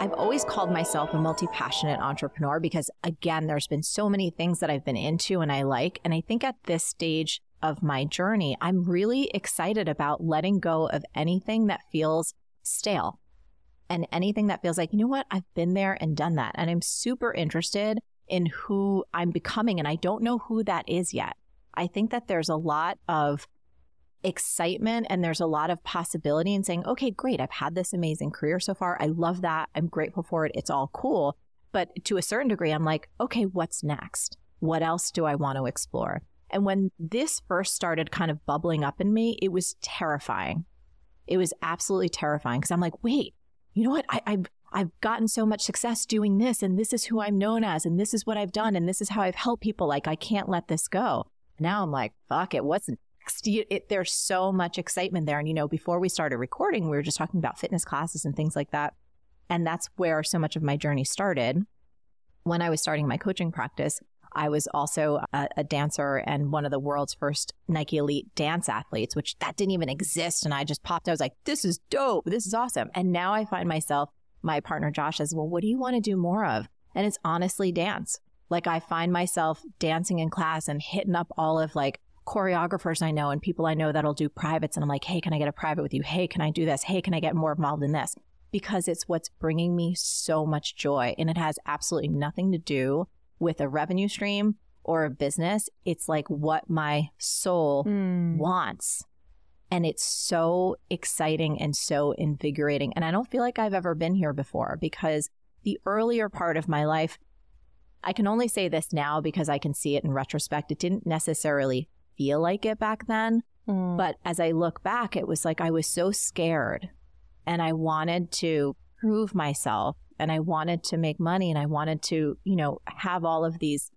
I've always called myself a multi passionate entrepreneur because, again, there's been so many things that I've been into and I like. And I think at this stage of my journey, I'm really excited about letting go of anything that feels stale and anything that feels like, you know what? I've been there and done that. And I'm super interested in who I'm becoming. And I don't know who that is yet. I think that there's a lot of excitement and there's a lot of possibility in saying, okay, great. I've had this amazing career so far. I love that. I'm grateful for it. It's all cool. But to a certain degree, I'm like, okay, what's next? What else do I want to explore? And when this first started kind of bubbling up in me, it was terrifying. It was absolutely terrifying because I'm like, wait, you know what? I, I've, I've gotten so much success doing this and this is who I'm known as and this is what I've done and this is how I've helped people. Like, I can't let this go. Now I'm like, fuck it. What's next? You, it, there's so much excitement there. And, you know, before we started recording, we were just talking about fitness classes and things like that. And that's where so much of my journey started. When I was starting my coaching practice, I was also a, a, dancer and one of the world's first Nike Elite dance athletes, which that didn't even exist. And I just popped. I was like, this is dope. This is awesome. And now I find myself, my partner Josh says, well, what do you want to do more of? And it's honestly dance. Like I find myself dancing in class and hitting up all of like choreographers I know and people I know that'll do privates. And I'm like, Hey, can I get a private with you? Hey, can I do this? Hey, can I get more involved in this? Because it's what's bringing me so much joy. And it has absolutely nothing to do with a revenue stream or a business. It's like what my soul mm. wants. And it's so exciting and so invigorating. And I don't feel like I've ever been here before because the earlier part of my life, I can only say this now because I can see it in retrospect. It didn't necessarily feel like it back then. Mm. But as I look back, it was like I was so scared and I wanted to prove myself and I wanted to make money and I wanted to, you know, have all of these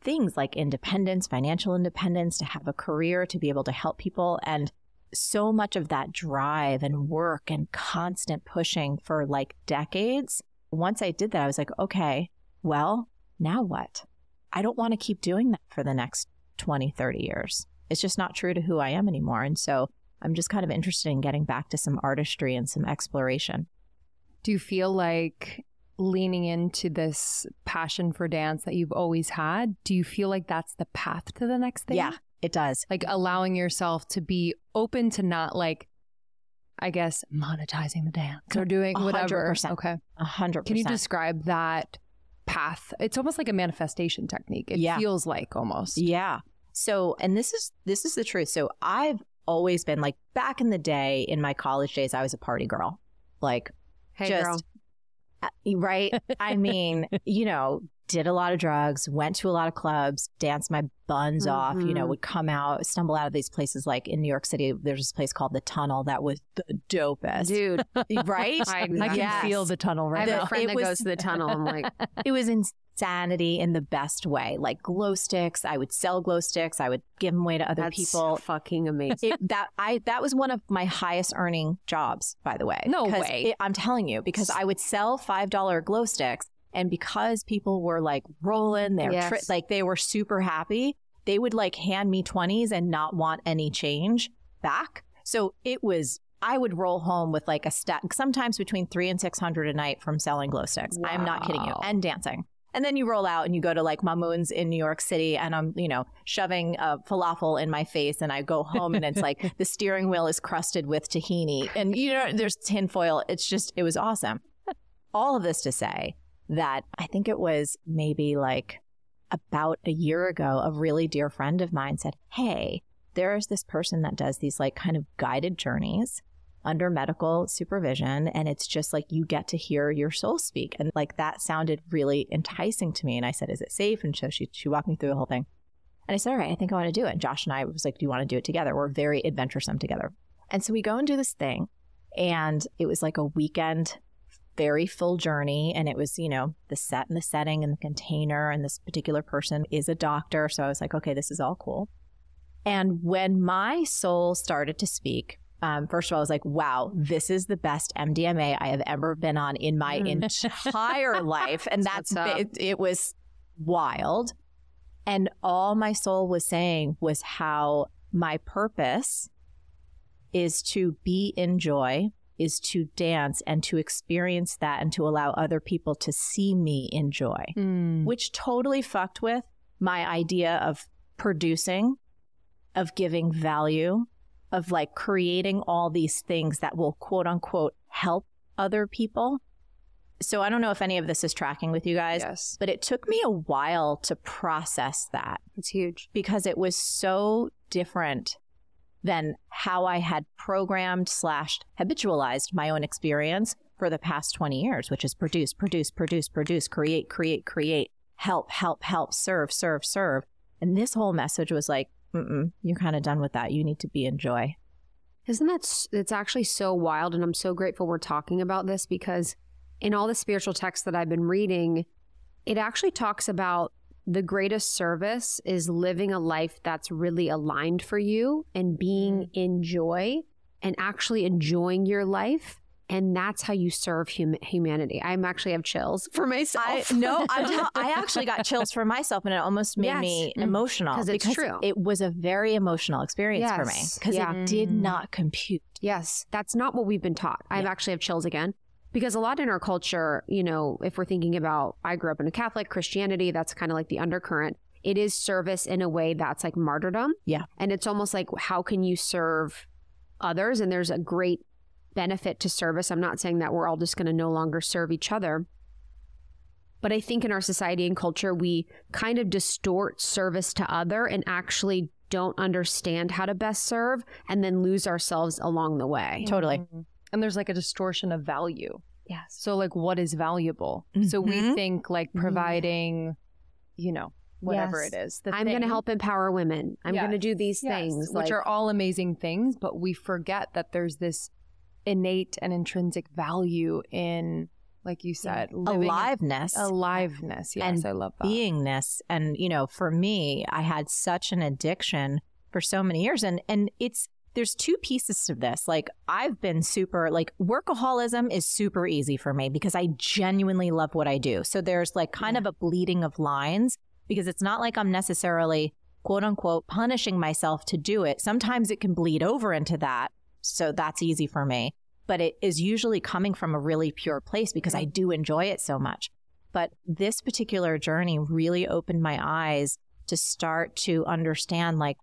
things like independence, financial independence, to have a career, to be able to help people. And so much of that drive and work and constant pushing for like decades. Once I did that, I was like, okay, well, now what? I don't want to keep doing that for the next 20, 30 years. It's just not true to who I am anymore. And so I'm just kind of interested in getting back to some artistry and some exploration. Do you feel like leaning into this passion for dance that you've always had, do you feel like that's the path to the next thing? Yeah, it does. Like allowing yourself to be open to not like, I guess, monetizing the dance or doing whatever. 100%. Okay. A hundred Can you describe that path? It's almost like a manifestation technique. It yeah. feels like almost. Yeah. So, and this is, this is the truth. So I've always been like back in the day in my college days, I was a party girl. Like, hey, just, girl. Right. I mean, you know, did a lot of drugs, went to a lot of clubs, danced my buns mm-hmm. off, you know, would come out, stumble out of these places like in New York City. There's this place called the Tunnel that was the dopest. Dude. right? I, I can yes. feel the tunnel right I have now. a friend that was, goes to the tunnel. I'm like, it was insanity in the best way. Like glow sticks, I would sell glow sticks. I would give them away to other That's people. Fucking amazing. It, that I that was one of my highest earning jobs, by the way. No way. It, I'm telling you, because I would sell five dollar glow sticks, and because people were like rolling, their yes. tri- like they were super happy. They would like hand me twenties and not want any change back. So it was I would roll home with like a stack, sometimes between three and 600 a night from selling glow sticks. Wow. I'm not kidding you. And dancing. And then you roll out and you go to like Mamoun's in New York City and I'm, you know, shoving a falafel in my face and I go home and it's like the steering wheel is crusted with tahini and you know, there's tinfoil. It's just, it was awesome. All of this to say that I think it was maybe like about a year ago, a really dear friend of mine said, Hey, there's this person that does these like kind of guided journeys under medical supervision. And it's just like you get to hear your soul speak. And like that sounded really enticing to me. And I said, Is it safe? And so she, she walked me through the whole thing. And I said, All right, I think I want to do it. And Josh and I was like, Do you want to do it together? We're very adventuresome together. And so we go and do this thing. And it was like a weekend, very full journey. And it was, you know, the set and the setting and the container. And this particular person is a doctor. So I was like, okay, this is all cool. And when my soul started to speak, um, first of all, I was like, wow, this is the best MDMA I have ever been on in my mm. entire life. And that's, it, it was wild. And all my soul was saying was how my purpose is to be in joy is to dance and to experience that and to allow other people to see me enjoy, Mm. which totally fucked with my idea of producing, of giving value, of like creating all these things that will quote unquote help other people. So I don't know if any of this is tracking with you guys, Yes. but it took me a while to process that It's huge. because it was so different than how I had programmed slash habitualized my own experience for the past 20 years, which is produce, produce, produce, produce, create, create, create, help, help, help, serve, serve, serve. And this whole message was like, Mm-mm, you're kind of done with that. You need to be in joy. Isn't that, it's actually so wild. And I'm so grateful we're talking about this because in all the spiritual texts that I've been reading, it actually talks about the greatest service is living a life that's really aligned for you and being in joy and actually enjoying your life. And that's how you serve hum- humanity. I'm actually have chills for myself. I no, I'm tell- I actually got chills for myself, and it almost made Yes. me Mm. emotional 'Cause it's true. It was a very emotional experience for me because Yeah. it did Mm. not compute. Yes, that's not what we've been taught. I Yeah. actually have chills again because a lot in our culture, you know, if we're thinking about, I grew up in a Catholic Christianity, that's kind of like the undercurrent. It is service in a way that's like martyrdom. Yeah. And it's almost like, how can you serve others? And there's a great benefit to service. I'm not saying that we're all just going to no longer serve each other. But I think in our society and culture, we kind of distort service to other and actually don't understand how to best serve and then lose ourselves along the way. Totally. Mhm. And there's like a distortion of value. Yes. So like what is valuable? So we Mhm. think like Mhm. providing, you know, whatever Yes. it is. the I'm going to help empower women. I'm going to do these Yes, things. which like- are all amazing things, but we forget that there's this innate and intrinsic value in, like you said, living Aliveness. aliveness. Yes, And I love that. beingness and you know for me i had such an addiction for so many years and and it's there's two pieces to this. Like i've been super like workaholism is super easy for me because i genuinely love what i do. So there's like kind of a bleeding of lines because it's not like i'm necessarily quote unquote punishing myself to do it. Sometimes it can bleed over into that so that's easy for me. But it is usually coming from a really pure place because i do enjoy it so much. But this particular journey really opened my eyes to start to understand like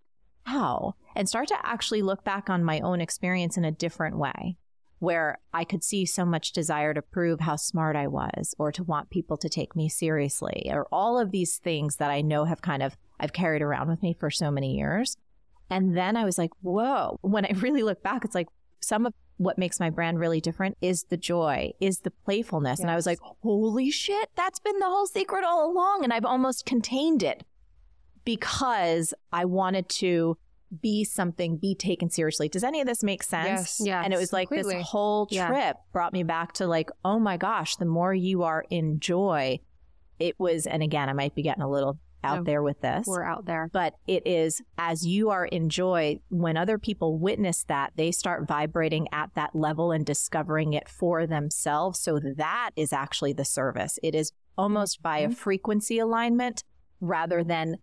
how and start to actually look back on my own experience in a different way where I could see so much desire to prove how smart I was or to want people to take me seriously or all of these things that I know have kind of I've carried around with me for so many years. And then I was like, whoa, when I really look back, it's like some of what makes my brand really different is the joy, is the playfulness. And I was like, holy shit, that's been the whole secret all along. And I've almost contained it because I wanted to be something, be taken seriously. Does any of this make sense? Yes. Yes, And it was like completely. this whole Yeah. trip brought me back to like, oh my gosh, the more you are in joy, it was, and again, I might be getting a little out No, there with this we're out there. but it is as you are in joy when other people witness that they start vibrating at that level and discovering it for themselves so that is actually the service it is almost by a mm-hmm. frequency alignment rather than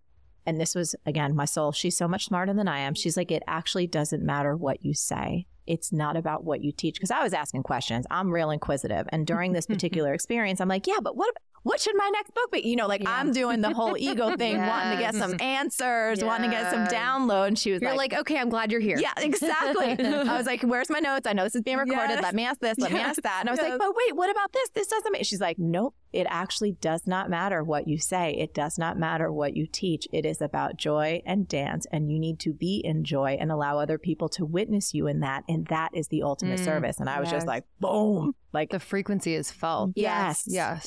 and this was again my soul. She's so much smarter than i am. She's like it actually doesn't matter what you say. It's not about what you teach. Because i was asking questions. I'm real inquisitive. And during this particular experience i'm like yeah but what what should my next book be? You know, like Yeah. I'm doing the whole ego thing, wanting to get some answers, wanting to get some Yes. download. And she was You're like, like, okay, I'm glad you're here. yeah, exactly. I was like, where's my notes? I know this is being recorded. Yes. Let me ask this. Let me ask that. And I was Yes. like, but wait, what about this? This doesn't make. She's like, nope. It actually does not matter what you say. It does not matter what you teach. It is about joy and dance, and you need to be in joy and allow other people to witness you in that. And that is the ultimate Mm, service. And I was just like, boom, like the frequency is felt. yes, Yes.